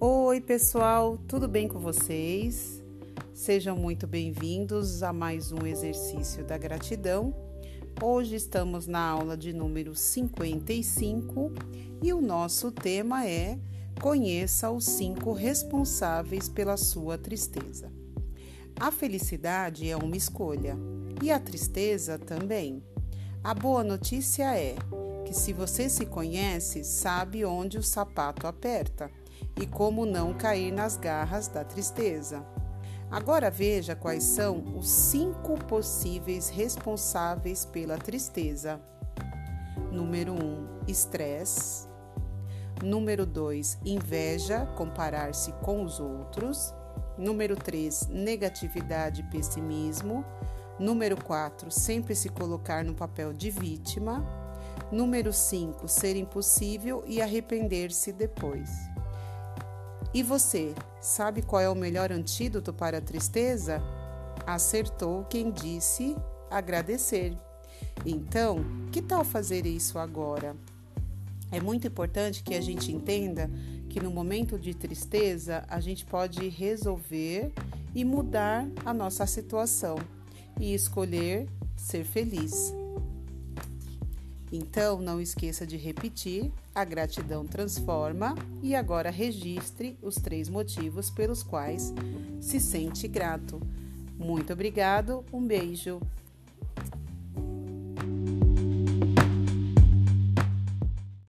Oi, pessoal, tudo bem com vocês? Sejam muito bem-vindos a mais um exercício da gratidão. Hoje estamos na aula de número 55 e o nosso tema é Conheça os cinco responsáveis pela sua tristeza. A felicidade é uma escolha e a tristeza também. A boa notícia é que, se você se conhece, sabe onde o sapato aperta e como não cair nas garras da tristeza. Agora veja quais são os cinco possíveis responsáveis pela tristeza. Número 1, um, estresse. Número 2, inveja, comparar-se com os outros. Número 3, negatividade e pessimismo. Número 4, sempre se colocar no papel de vítima. Número 5, ser impossível e arrepender-se depois. E você, sabe qual é o melhor antídoto para a tristeza? Acertou quem disse agradecer. Então, que tal fazer isso agora? É muito importante que a gente entenda que no momento de tristeza a gente pode resolver e mudar a nossa situação e escolher ser feliz. Então, não esqueça de repetir: a gratidão transforma e agora registre os três motivos pelos quais se sente grato. Muito obrigado, um beijo.